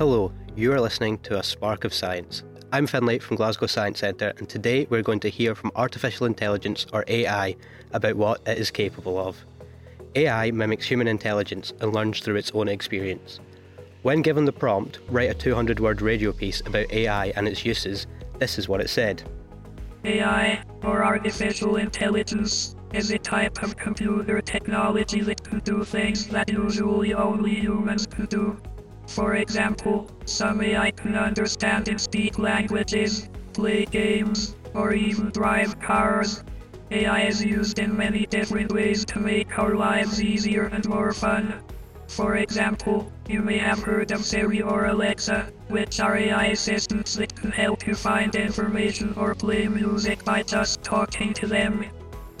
Hello, you are listening to A Spark of Science. I'm Finlay from Glasgow Science Centre, and today we're going to hear from artificial intelligence, or AI, about what it is capable of. AI mimics human intelligence and learns through its own experience. When given the prompt, write a 200 word radio piece about AI and its uses, this is what it said AI, or artificial intelligence, is a type of computer technology that can do things that usually only humans can do. For example, some AI can understand and speak languages, play games, or even drive cars. AI is used in many different ways to make our lives easier and more fun. For example, you may have heard of Siri or Alexa, which are AI assistants that can help you find information or play music by just talking to them.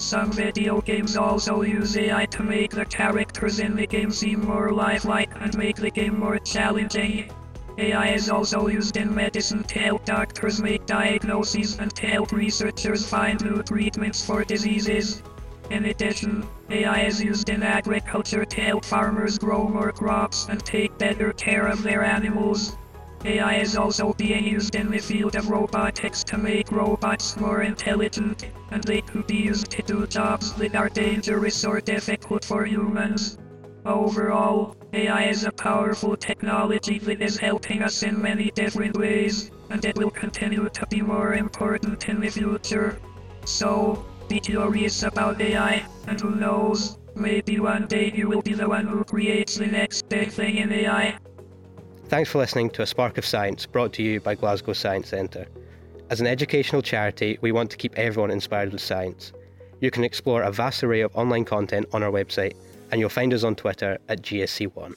Some video games also use AI to make the characters in the game seem more lifelike and make the game more challenging. AI is also used in medicine to help doctors make diagnoses and to help researchers find new treatments for diseases. In addition, AI is used in agriculture to help farmers grow more crops and take better care of their animals. AI is also being used in the field of robotics to make robots more intelligent, and they can be used to do jobs that are dangerous or difficult for humans. Overall, AI is a powerful technology that is helping us in many different ways, and it will continue to be more important in the future. So, be curious about AI, and who knows, maybe one day you will be the one who creates the next big thing in AI. Thanks for listening to A Spark of Science brought to you by Glasgow Science Centre. As an educational charity, we want to keep everyone inspired with science. You can explore a vast array of online content on our website, and you'll find us on Twitter at GSC1.